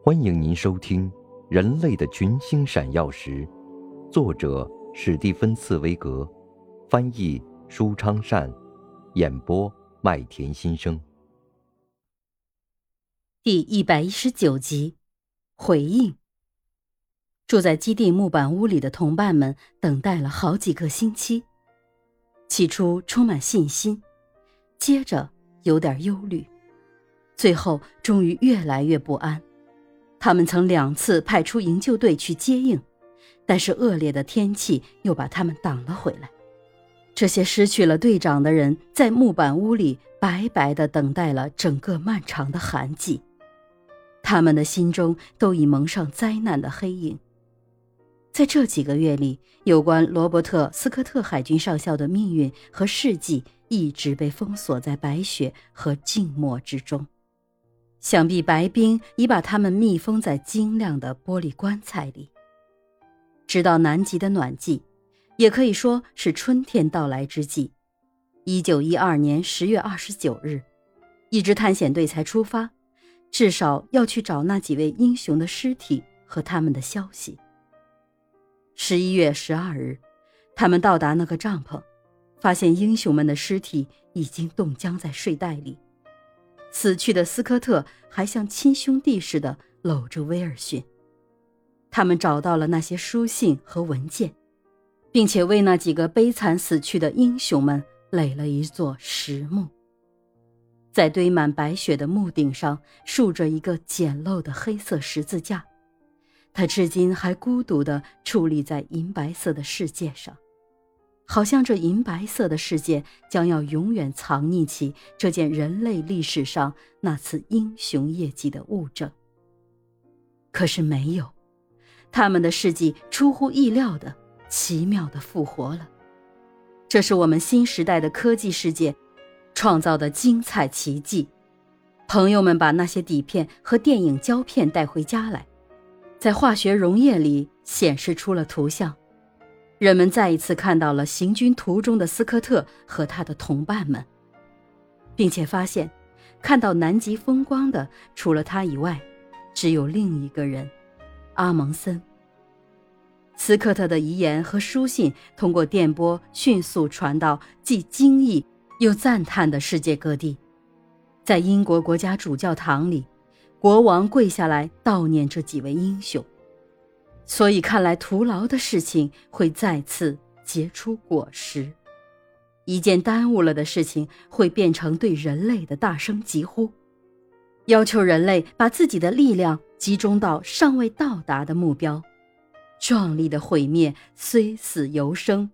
欢迎您收听《人类的群星闪耀时》，作者史蒂芬·茨威格，翻译舒昌善，演播麦田心声。第一百一十九集，回应。住在基地木板屋里的同伴们等待了好几个星期，起初充满信心，接着有点忧虑，最后终于越来越不安。他们曾两次派出营救队去接应，但是恶劣的天气又把他们挡了回来。这些失去了队长的人在木板屋里白白的等待了整个漫长的寒季，他们的心中都已蒙上灾难的黑影。在这几个月里，有关罗伯特·斯科特海军上校的命运和事迹一直被封锁在白雪和静默之中。想必白冰已把他们密封在晶亮的玻璃棺材里。直到南极的暖季，也可以说是春天到来之际，一九一二年十月二十九日，一支探险队才出发，至少要去找那几位英雄的尸体和他们的消息。十一月十二日，他们到达那个帐篷，发现英雄们的尸体已经冻僵在睡袋里。死去的斯科特还像亲兄弟似的搂着威尔逊。他们找到了那些书信和文件，并且为那几个悲惨死去的英雄们垒了一座石墓。在堆满白雪的墓顶上竖着一个简陋的黑色十字架，它至今还孤独地矗立在银白色的世界上。好像这银白色的世界将要永远藏匿起这件人类历史上那次英雄业绩的物证。可是没有，他们的事迹出乎意料的奇妙的复活了。这是我们新时代的科技世界创造的精彩奇迹。朋友们把那些底片和电影胶片带回家来，在化学溶液里显示出了图像。人们再一次看到了行军途中的斯科特和他的同伴们，并且发现，看到南极风光的除了他以外，只有另一个人——阿蒙森。斯科特的遗言和书信通过电波迅速传到既惊异又赞叹的世界各地，在英国国家主教堂里，国王跪下来悼念这几位英雄。所以看来，徒劳的事情会再次结出果实，一件耽误了的事情会变成对人类的大声疾呼，要求人类把自己的力量集中到尚未到达的目标。壮丽的毁灭虽死犹生，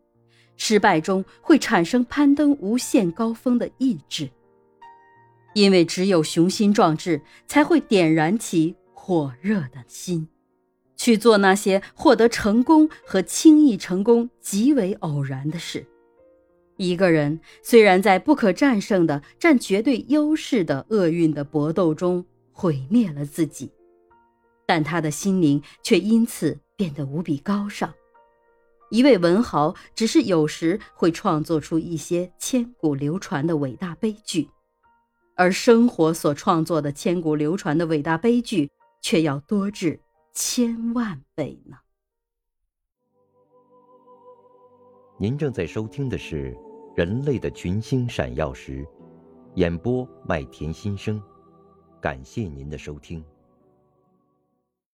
失败中会产生攀登无限高峰的意志，因为只有雄心壮志才会点燃起火热的心。去做那些获得成功和轻易成功极为偶然的事。一个人虽然在不可战胜的、占绝对优势的厄运的搏斗中毁灭了自己，但他的心灵却因此变得无比高尚。一位文豪只是有时会创作出一些千古流传的伟大悲剧，而生活所创作的千古流传的伟大悲剧却要多至。千万倍呢！您正在收听的是《人类的群星闪耀时》，演播麦田心声，感谢您的收听。